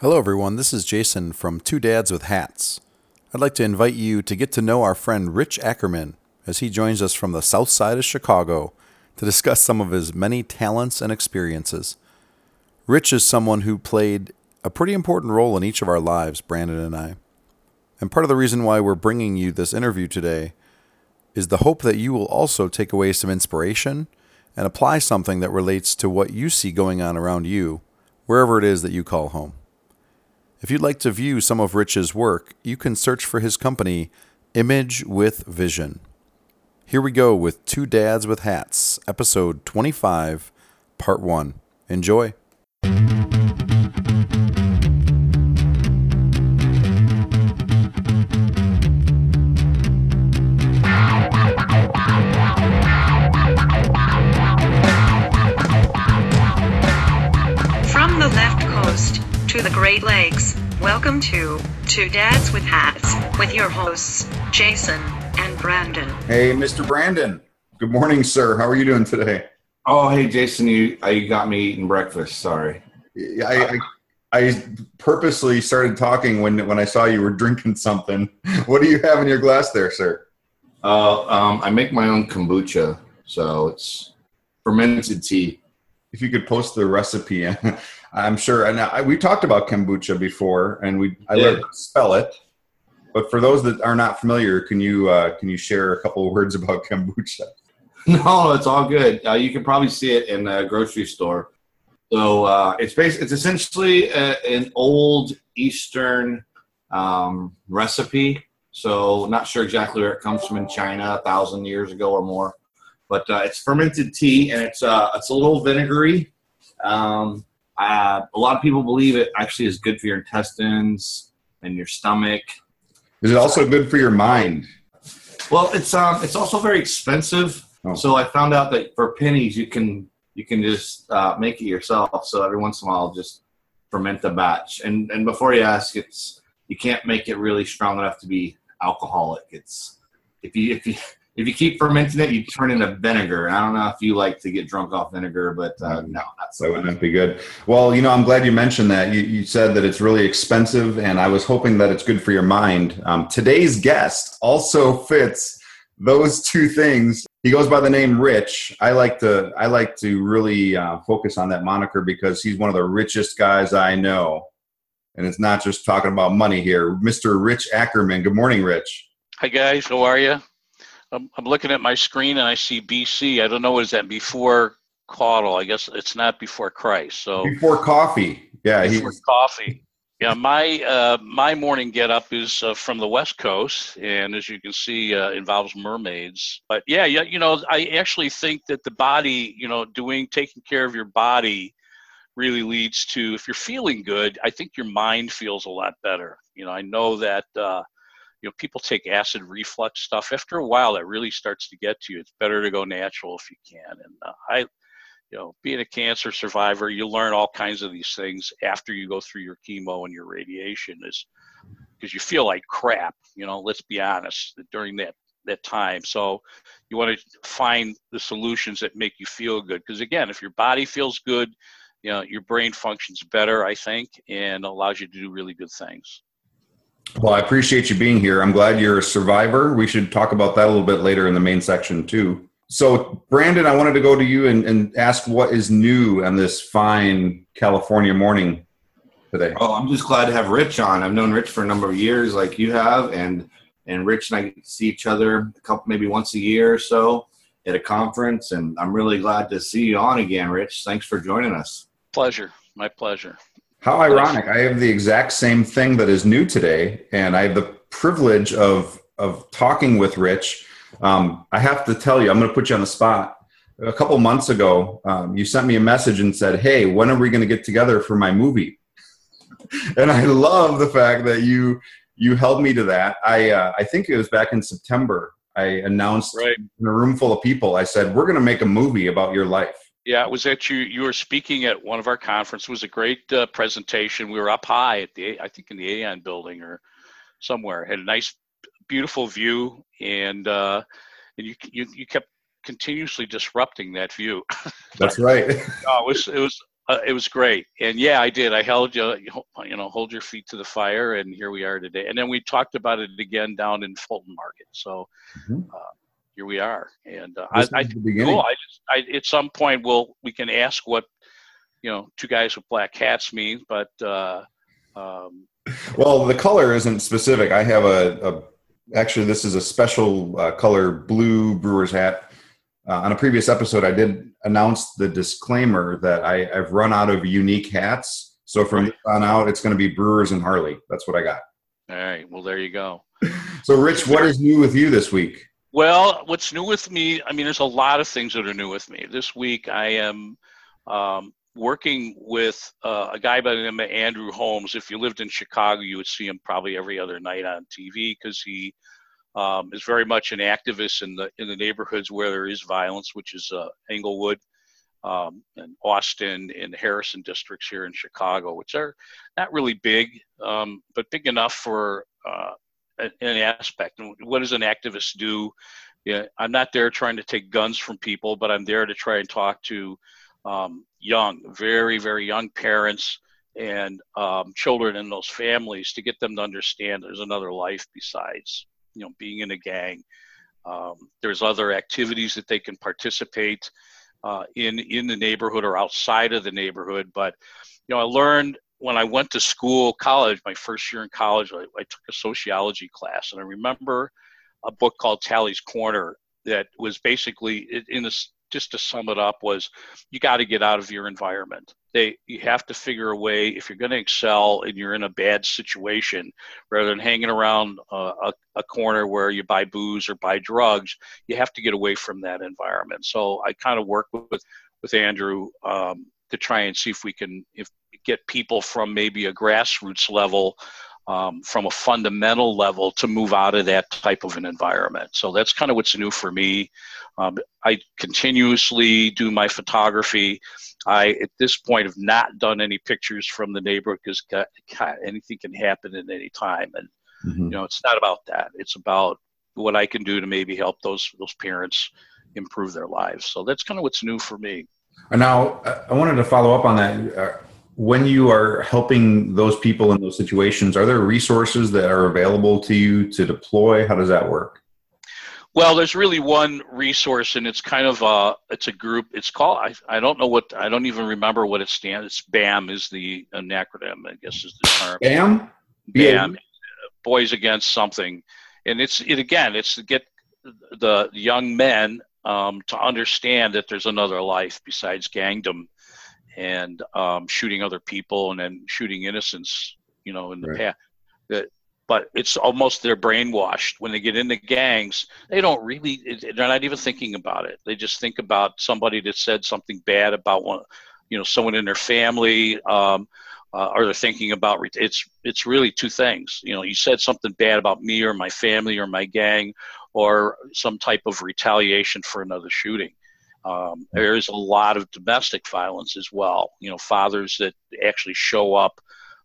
Hello, everyone. This is Jason from Two Dads with Hats. I'd like to invite you to get to know our friend Rich Ackerman as he joins us from the south side of Chicago to discuss some of his many talents and experiences. Rich is someone who played a pretty important role in each of our lives, Brandon and I. And part of the reason why we're bringing you this interview today is the hope that you will also take away some inspiration and apply something that relates to what you see going on around you, wherever it is that you call home. If you'd like to view some of Rich's work, you can search for his company, Image with Vision. Here we go with Two Dads with Hats, episode 25, part 1. Enjoy. Welcome to Two Dads with Hats with your hosts, Jason and Brandon. Hey, Mr. Brandon. Good morning, sir. How are you doing today? Oh, hey, Jason, you uh, you got me eating breakfast. Sorry. I, I, I purposely started talking when when I saw you were drinking something. What do you have in your glass there, sir? Uh, um, I make my own kombucha, so it's fermented tea. If you could post the recipe, I'm sure. And I, we talked about kombucha before, and we I learned to spell it. But for those that are not familiar, can you uh, can you share a couple of words about kombucha? No, it's all good. Uh, you can probably see it in a grocery store. So uh, it's basically it's essentially a, an old Eastern um, recipe. So not sure exactly where it comes from in China, a thousand years ago or more. But uh, it's fermented tea, and it's uh, it's a little vinegary. Um, uh, a lot of people believe it actually is good for your intestines and your stomach. Is it also good for your mind? Well, it's um, it's also very expensive. Oh. So I found out that for pennies you can you can just uh, make it yourself. So every once in a while, I'll just ferment the batch. And and before you ask, it's you can't make it really strong enough to be alcoholic. It's if you if you if you keep fermenting it, you turn into vinegar. I don't know if you like to get drunk off vinegar, but uh, no, not so That wouldn't be good. Well, you know, I'm glad you mentioned that. You, you said that it's really expensive, and I was hoping that it's good for your mind. Um, today's guest also fits those two things. He goes by the name Rich. I like to I like to really uh, focus on that moniker because he's one of the richest guys I know, and it's not just talking about money here. Mr. Rich Ackerman. Good morning, Rich. Hi guys, how are you? I'm, I'm looking at my screen and I see BC. I don't know what is that before Caudle. I guess it's not before Christ. So Before coffee, yeah, before he's coffee. Yeah, my uh, my morning get up is uh, from the West Coast, and as you can see, uh, involves mermaids. But yeah, yeah, you know, I actually think that the body, you know, doing taking care of your body really leads to if you're feeling good i think your mind feels a lot better you know i know that uh, you know people take acid reflux stuff. After a while that really starts to get to you. It's better to go natural if you can. And uh, i you know being a cancer survivor you learn all kinds of these things after you go through your chemo and your radiation is because you feel like crap you know let's be honest during that that time. So you want to find the solutions that make you feel good. Because again if your body feels good you know your brain functions better i think and allows you to do really good things Well, I appreciate you being here. I'm glad you're a survivor. We should talk about that a little bit later in the main section, too. So, Brandon, I wanted to go to you and, and ask what is new on this fine California morning today. Oh, I'm just glad to have Rich on. I've known Rich for a number of years, like you have, and and Rich and I see each other a couple, maybe once a year or so at a conference, and I'm really glad to see you on again, Rich. Thanks for joining us. pleasure my pleasure How ironic. I have the exact same thing that is new today, and I have the privilege of, of talking with Rich. Um, I have to tell you, I'm going to put you on the spot. A couple months ago, um, you sent me a message and said, Hey, when are we going to get together for my movie? and I love the fact that you you held me to that. I uh, I think it was back in September. I announced Right. in a room full of people. I said, "We're going to make a movie about your life." Yeah it was that you you were speaking at one of our conferences it was a great uh, presentation we were up high at the i think in the aon building or somewhere had a nice beautiful view and uh and you you, you kept continuously disrupting that view That's right. Oh, it was it was uh, it was great, and yeah, I did. I held you, you know, hold your feet to the fire, and here we are today. And then we talked about it again down in Fulton Market. So Mhm. Here we are, and uh, I, I cool. I just, I, at some point, we'll we can ask what you know two guys with black hats mean, but uh, um, Well, the color isn't specific. I have a, a actually this is a special uh, color blue brewer's hat. Uh, on a previous episode, I did announce the disclaimer that I, I've run out of unique hats. So from on out, it's going to be Brewers and Harley. That's what I got. all right. Well, there you go. So, Rich, what is new with you this week? Well, what's new with me? I mean, there's a lot of things that are new with me. This week, I am um, working with uh, a guy by the name of Andrew Holmes. If you lived in Chicago, you would see him probably every other night on TV because he um, is very much an activist in the in the neighborhoods where there is violence, which is uh, Englewood um, and Austin and Harrison districts here in Chicago, which are not really big, um, but big enough for uh, an aspect. What does an activist do? Yeah, I'm not there trying to take guns from people, but I'm there to try and talk to um, young, very, very young parents and um, children in those families to get them to understand there's another life besides, you know, being in a gang. Um, there's other activities that they can participate uh, in in the neighborhood or outside of the neighborhood. But you know, I learned when I went to school, college, my first year in college, I, I took a sociology class, and I remember a book called Tally's Corner that was basically in this just to sum it up was you got to get out of your environment. They you have to figure a way if you're going to excel and you're in a bad situation rather than hanging around a, a corner where you buy booze or buy drugs you have to get away from that environment. So i kind of work with with andrew um, to try and see if we can if get people from maybe a grassroots level um, from a fundamental level to move out of that type of an environment. So that's kind of what's new for me. Um, I continuously do my photography. I, at this point, have not done any pictures from the neighborhood because anything can happen at any time. And, you know, it's not about that. It's about what I can do to maybe help those, those parents improve their lives. So that's kind of what's new for me. And now, I- I wanted to follow up on that. Uh, When you are helping those people in those situations, are there resources that are available to you to deploy? How does that work? Well, there's really one resource, and it's kind of a it's a group. It's called I, I don't know what I don't even remember what it stands. It's BAM is the an acronym I guess is the term. BAM? BAM, Boys Against Something, and it's it again. It's to get the young men um, to understand that there's another life besides gangdom and um, shooting other people and then shooting innocents. You know, in the Right. past. That, but it's almost they're brainwashed when they get into gangs. They don't really. They're not even thinking about it. They just think about somebody that said something bad about one, you know, someone in their family. Um, uh, or they're thinking about it's it's really two things you know you said something bad about me or my family or my gang or some type of retaliation for another shooting. Um, there is a lot of domestic violence as well. You know fathers that actually show up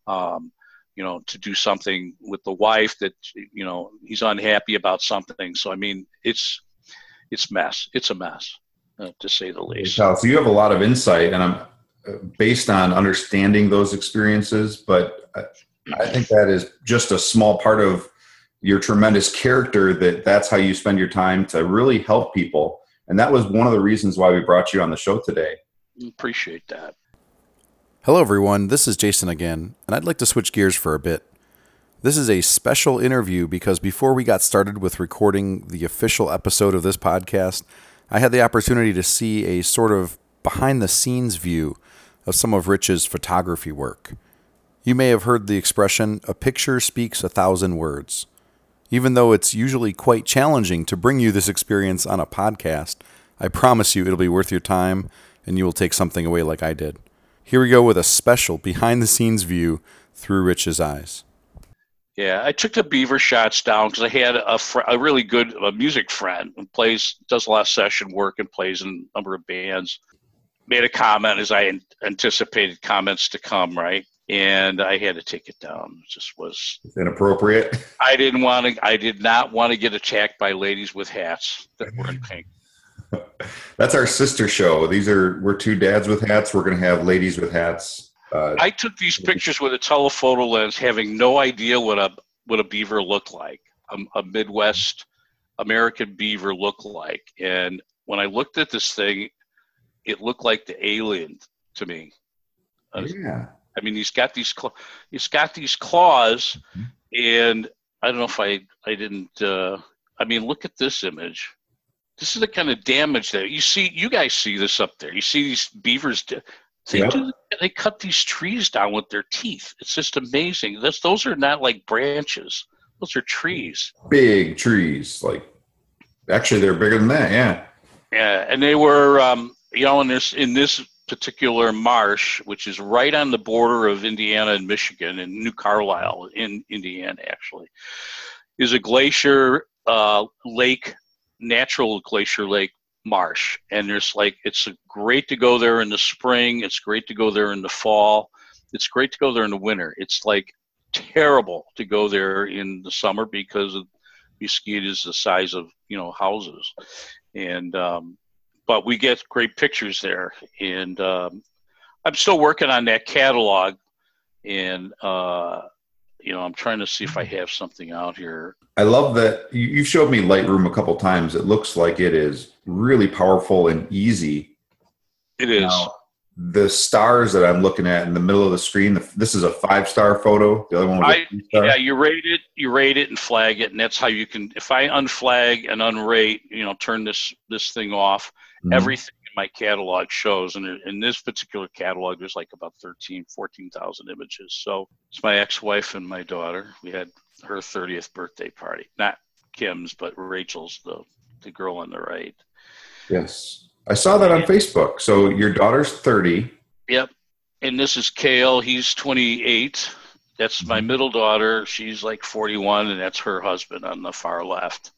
um, you know to do something with the wife that you know he's unhappy about something. So i mean it's it's mess. It's a mess uh, to say the least. So you have a lot of insight, and I'm uh, based on understanding those experiences. But I, I think that is just a small part of your tremendous character. That that's how you spend your time to really help people, and that was one of the reasons why we brought you on the show today. appreciate that Hello, everyone. This is Jason again, and I'd like to switch gears for a bit. This is a special interview because before we got started with recording the official episode of this podcast, I had the opportunity to see a sort of behind the scenes view of some of Rich's photography work. You may have heard the expression, a picture speaks a thousand words. Even though it's usually quite challenging to bring you this experience on a podcast, I promise you it'll be worth your time and you will take something away like I did. Here we go with a special behind the scenes view through Rich's eyes. Yeah, I took the beaver shots down because I had a, fr- a really good a music friend who plays, does a lot of session work and plays in a number of bands. Made a comment as I anticipated comments to come, right? And I had to take it down. It just was. It's inappropriate. I didn't want to. I did not want to get attacked by ladies with hats that were in pink. That's our sister show. These are we're two dads with hats. We're going to have ladies with hats. Uh, I took these pictures with a telephoto lens, having no idea what a what a beaver looked like, a, a Midwest American beaver looked like. And when I looked at this thing, it looked like the alien to me. Yeah. I mean, he's got these cl- he's got these claws, Mhm. and I don't know if I I didn't. Uh, I mean, look at this image. This is the kind of damage that you see. You guys see this up there. You see these beavers. They Yep. do. They cut these trees down with their teeth. It's just amazing. This, those are not like branches. Those are trees. Big trees. Like actually, they're bigger than that. Yeah. Yeah, and they were, um, you know, in this in this particular marsh, which is right on the border of Indiana and Michigan, in New Carlisle, in Indiana, actually, is a glacier uh, lake, natural glacier lake marsh, and there's like it's great to go there in the spring. It's great to go there in the fall. It's great to go there in the winter. It's like terrible to go there in the summer because of mosquitoes the size of you know houses and um, but we get great pictures there and um, i'm still working on that catalog and uh, you know i'm trying to see if i have something out here I love that you, you've showed me Lightroom a couple times. It looks like it is really powerful and easy. it is Now, the stars that I'm looking at in the middle of the screen, this is a five star photo. The other one was I- a star. yeah you rate it you rate it and flag it and that's how you can if i unflag and unrate you know turn this this thing off Mhm. everything in my catalog shows and in this particular catalog there's like about 13 14,000 images. So it's my ex-wife and my daughter. We had her 30th birthday party. Not kim's but rachel's the the girl on the right. Yes. I saw that on Facebook. So your daughter's 30. yep. And this is kale. He's 28 that's my middle daughter. She's like 41 and that's her husband on the far left.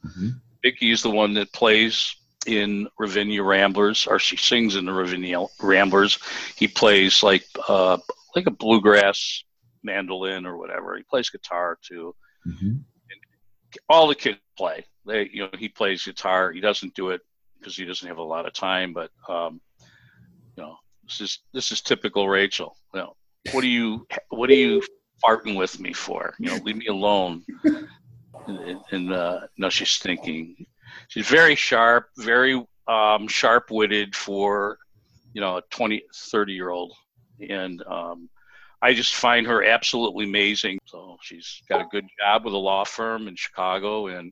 Vicky is the one that plays in Ravinia Ramblers, or she sings in the Ravinia Ramblers. He plays like uh, like a bluegrass mandolin or whatever. He plays guitar too. Mhm. All the kids play. They, you know, he plays guitar. He doesn't do it because he doesn't have a lot of time. But um, you know, this is this is typical Rachel. You know, what are you what are you farting with me for? You know, leave me alone. And, and uh, no, she's thinking. She's very sharp, very um, sharp-witted for you know a 20, 30 year old, and um, I just find her absolutely amazing. So she's got a good job with a law firm in Chicago, and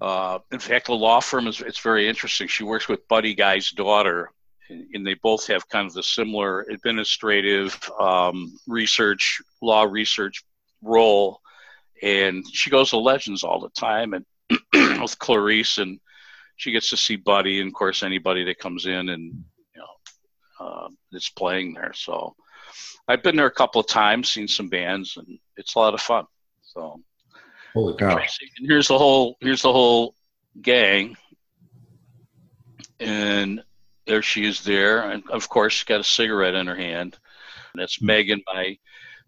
uh, in fact, the law firm is it's very interesting. She works with Buddy Guy's daughter, and, and they both have kind of the similar administrative um, research, law research role. And she goes to Legends all the time, and with Clarice, and she gets to see Buddy, and of course anybody that comes in and you know uh, that's playing there. So I've been there a couple of times, seen some bands, and it's a lot of fun. So Holy cow. And here's the whole here's the whole gang, and there she is there, and of course she's got a cigarette in her hand. And that's Megan, my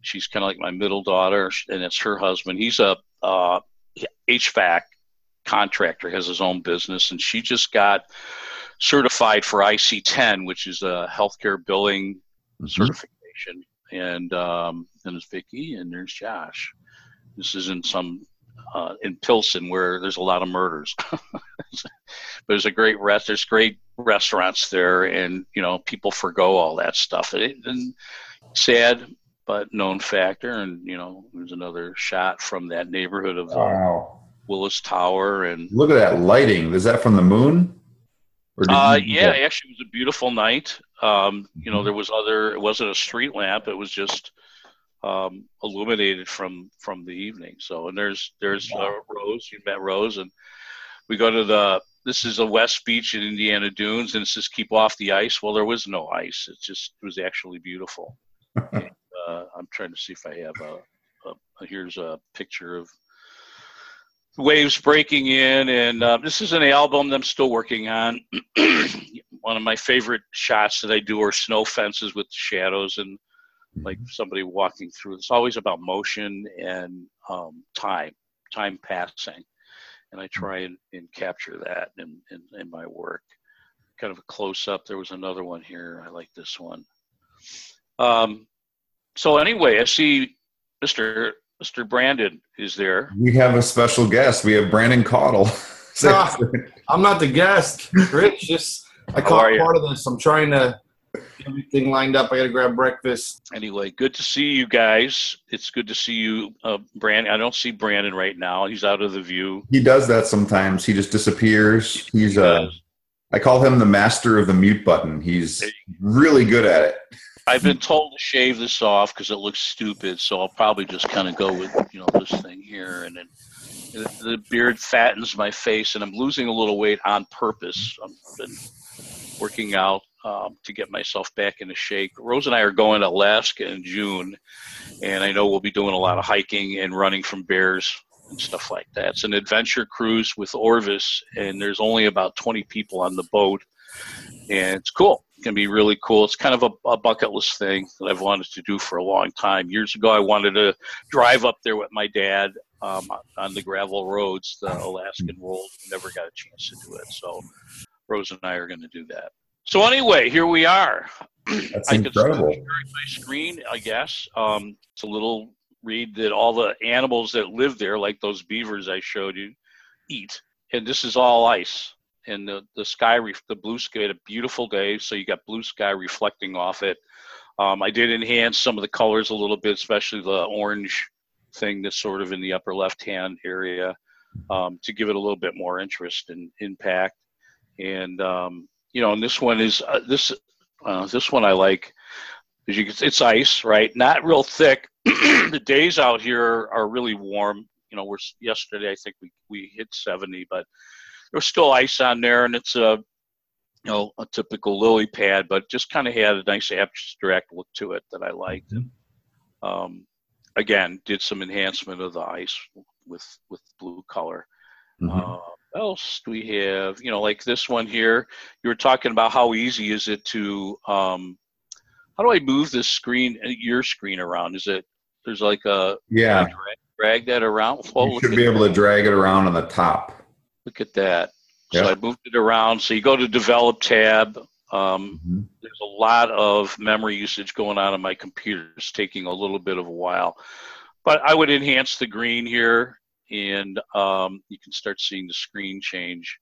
she's kind of like my middle daughter, and it's her husband. He's a uh, HVAC contractor, has his own business, and she just got certified for ICD-10, which is a healthcare billing Mhm. certification. And um, then there's Vicky, and there's Josh. This is in some uh, in Pilsen where there's a lot of murders. there's a great rest. There's great restaurants there, and you know people forgo all that stuff. It, and sad, but known factor. And you know there's another shot from that neighborhood of the Wow. Willis Tower, and Look at that lighting. Is that from the moon? Or uh, yeah, actually, it was a beautiful night. Um, you know, there was other. It wasn't a street lamp. It was just um, illuminated from from the evening. So, and there's there's uh, Rose. You met Rose, and we go to the. This is a West Beach in Indiana Dunes, and it says "Keep off the ice." Well, there was no ice. It just it was actually beautiful. and, uh, I'm trying to see if I have a, a. Here's a picture of waves breaking in and uh, this is an album that i'm still working on one of my favorite shots that i do are snow fences with shadows and like somebody walking through it's always about motion and um, time time passing and i try and, and capture that in, in, in my work kind of a close up. There was another one here. I like this one. Um, so anyway, I see Mr. Mr. Brandon is there. We have a special guest. We have Brandon Caudle. I'm not the guest, Rich. Just I How caught part of this. I'm trying to get everything lined up. I got to grab breakfast. Anyway, good to see you guys. It's good to see you, uh, Brandon. I don't see Brandon right now. He's out of the view. he does that sometimes. He just disappears. He's uh I call him the master of the mute button. He's really good at it. I've been told to shave this off because it looks stupid. So I'll probably just kind of go with you know this thing here, and then the, beard fattens my face, and I'm losing a little weight on purpose. I've been working out um, to get myself back into shape. Rose and I are going to Alaska in June, and I know we'll be doing a lot of hiking and running from bears and stuff like that. It's an adventure cruise with Orvis, and there's only about 20 people on the boat, and it's cool. It's gonna be really cool. It's kind of a, a bucket list thing that I've wanted to do for a long time. Years ago, I wanted to drive up there with my dad um, on the gravel roads, the Alaskan road. Never got a chance to do it, so Rose and I are going to do that. So anyway, here we are. That's I incredible. sharing my screen, I guess. Um, it's a little read that all the animals that live there, like those beavers I showed you, eat. And this is all ice. And the, the sky, ref- the blue sky, had a beautiful day. So you got blue sky reflecting off it. Um, I did enhance some of the colors a little bit, especially the orange thing that's sort of in the upper left hand area um, to give it a little bit more interest and impact. And, um, you know, and this one is uh, this uh, this one I like. As you can, it's ice, right? Not real thick. the days out here are really warm. You know, we're yesterday. I think we we hit 70, but there's still ice on there, and it's a you know a typical lily pad, but just kind of had a nice abstract look to it that I liked. And um, again, did some enhancement of the ice with with blue color. Mhm. Uh, what else do we have? You know, like this one here. You were talking about how easy is it to. Um, how do I move this screen, uh, your screen around? Is it there's like a yeah, drag, drag that around? Well, you should be able to drag it around on the top. Look at that. So I moved it around. So you go to Develop tab. Um, Mhm. there's a lot of memory usage going on on my computer. It's taking a little bit of a while. But I would enhance the green here, and um, you can start seeing the screen change.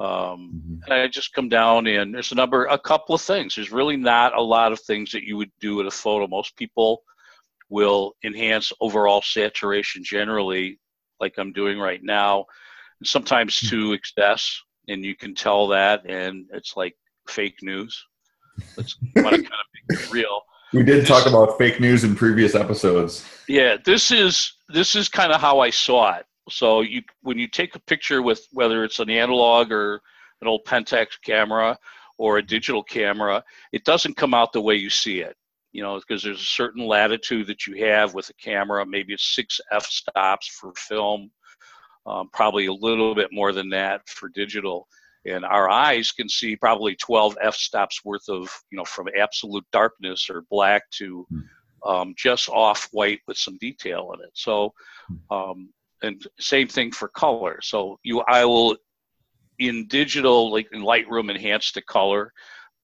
Um, Mhm. and I just come down and there's a number, a couple of things. There's really not a lot of things that you would do with a photo. Most people will enhance overall saturation generally, like I'm doing right now, and sometimes hmm. to excess, and you can tell that, and it's like fake news. Let's want to kind of make it real. We did talk about fake news in previous episodes. Yeah, this is this is kind of how I saw it. So you when you take a picture with whether it's an analog or an old Pentax camera or a digital camera, it doesn't come out the way you see it. You know, because there's a certain latitude that you have with a camera. Maybe it's six f stops for film, um, probably a little bit more than that for digital. And our eyes can see probably 12 f stops worth of, you know, from absolute darkness or black to um, just off white with some detail in it. So, um, and same thing for color. So you, I will in digital, like in Lightroom, enhance the color,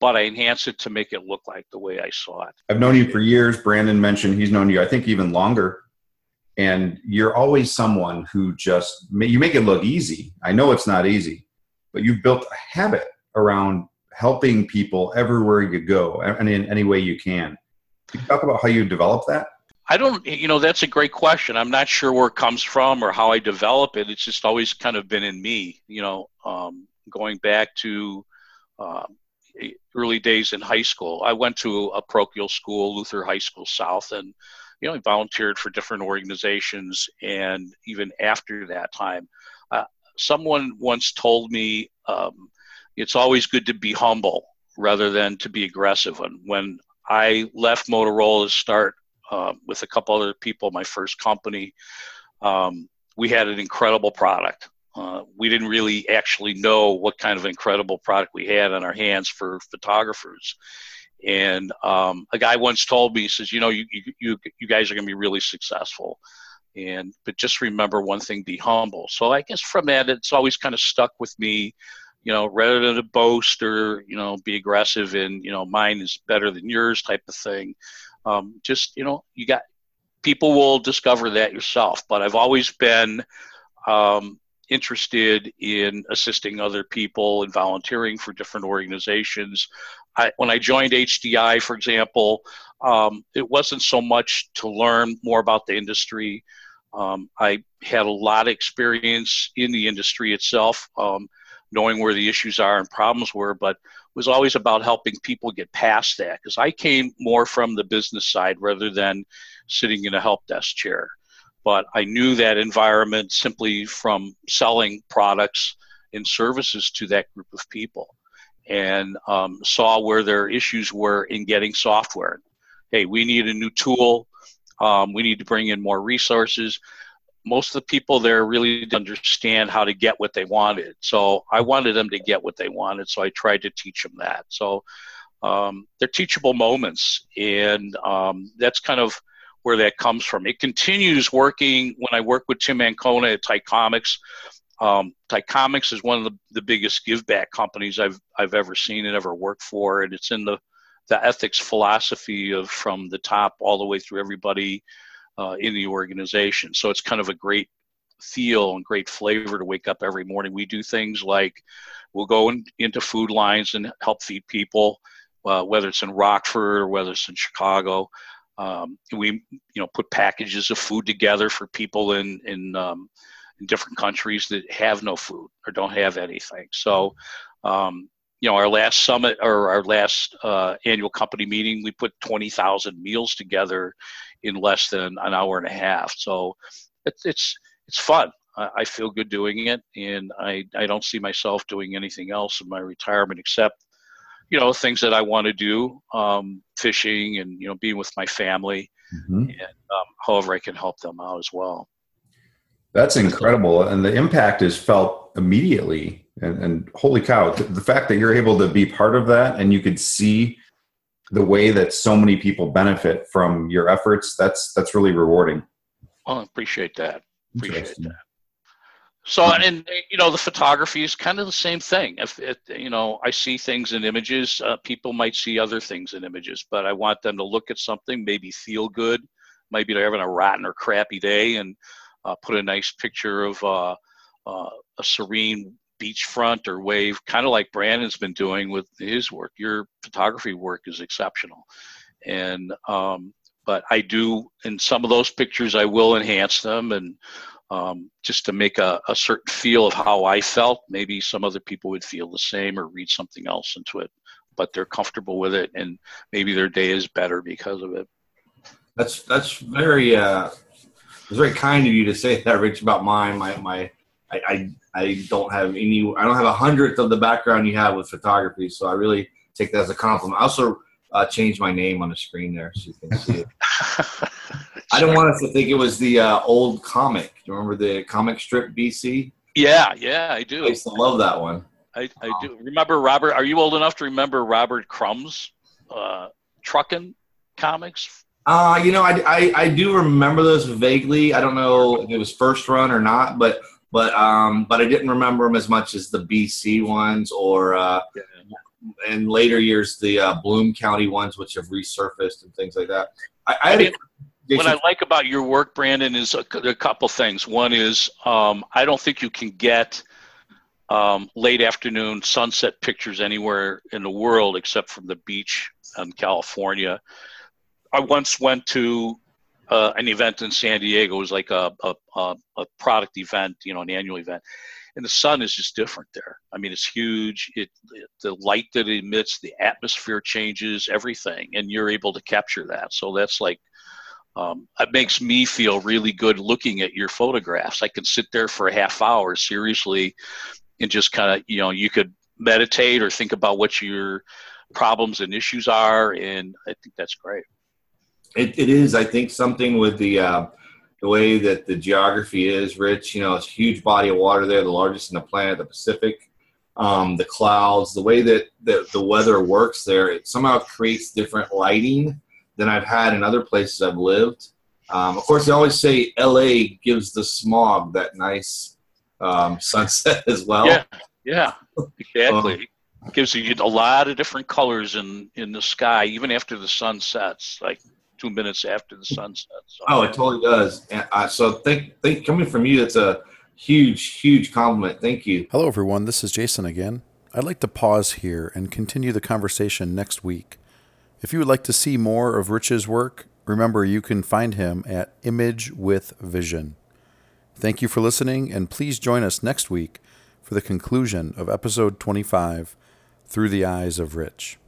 but I enhance it to make it look like the way I saw it. I've known you for years. Brandon mentioned he's known you, I think, even longer. And you're always someone who just you make it look easy. I know it's not easy, but you've built a habit around helping people everywhere you go and in any way you can. Can you talk about how you develop that? I don't, you know, that's a great question. I'm not sure where it comes from or how I develop it. It's just always kind of been in me, you know, um, going back to um, early days in high school. I went to a parochial school, Luther High School South, and, you know, I volunteered for different organizations. And even after that time, uh, someone once told me um, it's always good to be humble rather than to be aggressive. And when I left Motorola to start uh, with a couple other people, my first company, um, we had an incredible product. Uh, we didn't really actually know what kind of incredible product we had on our hands for photographers. And um, a guy once told me, he says, "You know, you you you guys are going to be really successful, and but just remember one thing: be humble." So I guess from that, it's always kind of stuck with me you know, rather than to boast or you know be aggressive and you know mine is better than yours type of thing. Um, just you know, you got people will discover that yourself. But I've always been um, interested in assisting other people and volunteering for different organizations. I, when I joined HDI, for example, um, it wasn't so much to learn more about the industry. Um, I had a lot of experience in the industry itself, um, knowing where the issues are and problems were, but was always about helping people get past that because I came more from the business side rather than sitting in a help desk chair. But I knew that environment simply from selling products and services to that group of people and um, saw where their issues were in getting software. Hey, we need a new tool. Um, we need to bring in more resources. Most of the people there really didn't understand how to get what they wanted. So I wanted them to get what they wanted. So I tried to teach them that. So um, they're teachable moments. And um, that's kind of where that comes from. It continues working when I work with Tim Ancona at Tyke Comics. Um, Tyke is one of the, the biggest give back companies I've I've ever seen and ever worked for, and it's in the the ethics philosophy of from the top all the way through everybody uh, in the organization. So it's kind of a great feel and great flavor to wake up every morning. We do things like we'll go in, into food lines and help feed people, uh, whether it's in Rockford or whether it's in Chicago. Um, we, you know, put packages of food together for people in in, um, in different countries that have no food or don't have anything. So, um, you know, our last summit or our last uh, annual company meeting, we put twenty thousand meals together in less than an hour and a half. So, it's it's it's fun. I feel good doing it, and I, I don't see myself doing anything else in my retirement except you know things that I want to do, um, fishing and you know being with my family, mm-hmm. and um, however I can help them out as well. That's incredible, and the impact is felt immediately. And, and holy cow, the fact that you're able to be part of that and you could see the way that so many people benefit from your efforts that's that's really rewarding well i appreciate that appreciate that so, and you know, the photography is kind of the same thing. If it, you know, I see things in images, uh, people might see other things in images, but I want them to look at something, maybe feel good, maybe they're having a rotten or crappy day, and uh, put a nice picture of uh, uh a serene beachfront or wave, kind of like Brandon's been doing with his work. Your photography work is exceptional, and um, but I do in some of those pictures I will enhance them and um, just to make a, a certain feel of how I felt. Maybe some other people would feel the same or read something else into it, but they're comfortable with it, and maybe their day is better because of it. That's that's very uh, it's very kind of you to say that, Rich, about mine. My my I, I, I don't have any I don't have a hundredth of the background you have with photography, so I really take that as a compliment. I also uh, changed my name on the screen there so you can see it. I didn't want us to think it was the uh, old comic. Do you remember the comic strip BC? Yeah, yeah, I do. I used to love that one. I, I do. Remember Robert? Are you old enough to remember Robert Crumb's uh, trucking comics? Uh, you know, I, I, I do remember those vaguely. I don't know if it was first run or not, but but um, but I didn't remember them as much as the BC ones or uh, yeah. in later years the uh, Bloom County ones, which have resurfaced and things like that. I, I, I mean, what I like about your work, Brandon, is a, a couple things. One is um, I don't think you can get um, late afternoon sunset pictures anywhere in the world except from the beach in California. I once went to uh, an event in San Diego. It was like a, a, a, product event, you know, an annual event. And the sun is just different there. I mean, it's huge. It, it the light that it emits, the atmosphere changes, everything, and you're able to capture that. So that's like um, it makes me feel really good looking at your photographs. I can sit there for a half hour seriously and just kind of, you know, you could meditate or think about what your problems and issues are. And I think that's great. It, it is, I think, something with the, uh, the way that the geography is rich. You know, it's a huge body of water there, the largest in the planet, the Pacific. Um, the clouds, the way that the, the weather works there, it somehow creates different lighting than I've had in other places I've lived. Um, of course, they always say LA gives the smog that nice um, sunset as well. Yeah, Yeah, exactly. It gives you a lot of different colors in in the sky, even after the sun sets, like two minutes after the sun sets. So, Oh, it totally does. And I, so think think coming from you, it's a huge, huge compliment. Thank you. Hello, everyone. This is Jason again. I'd like to pause here and continue the conversation next week. If you would like to see more of Rich's work, remember you can find him at Image with Vision. Thank you for listening, and please join us next week for the conclusion of episode 25 Through the Eyes of Rich.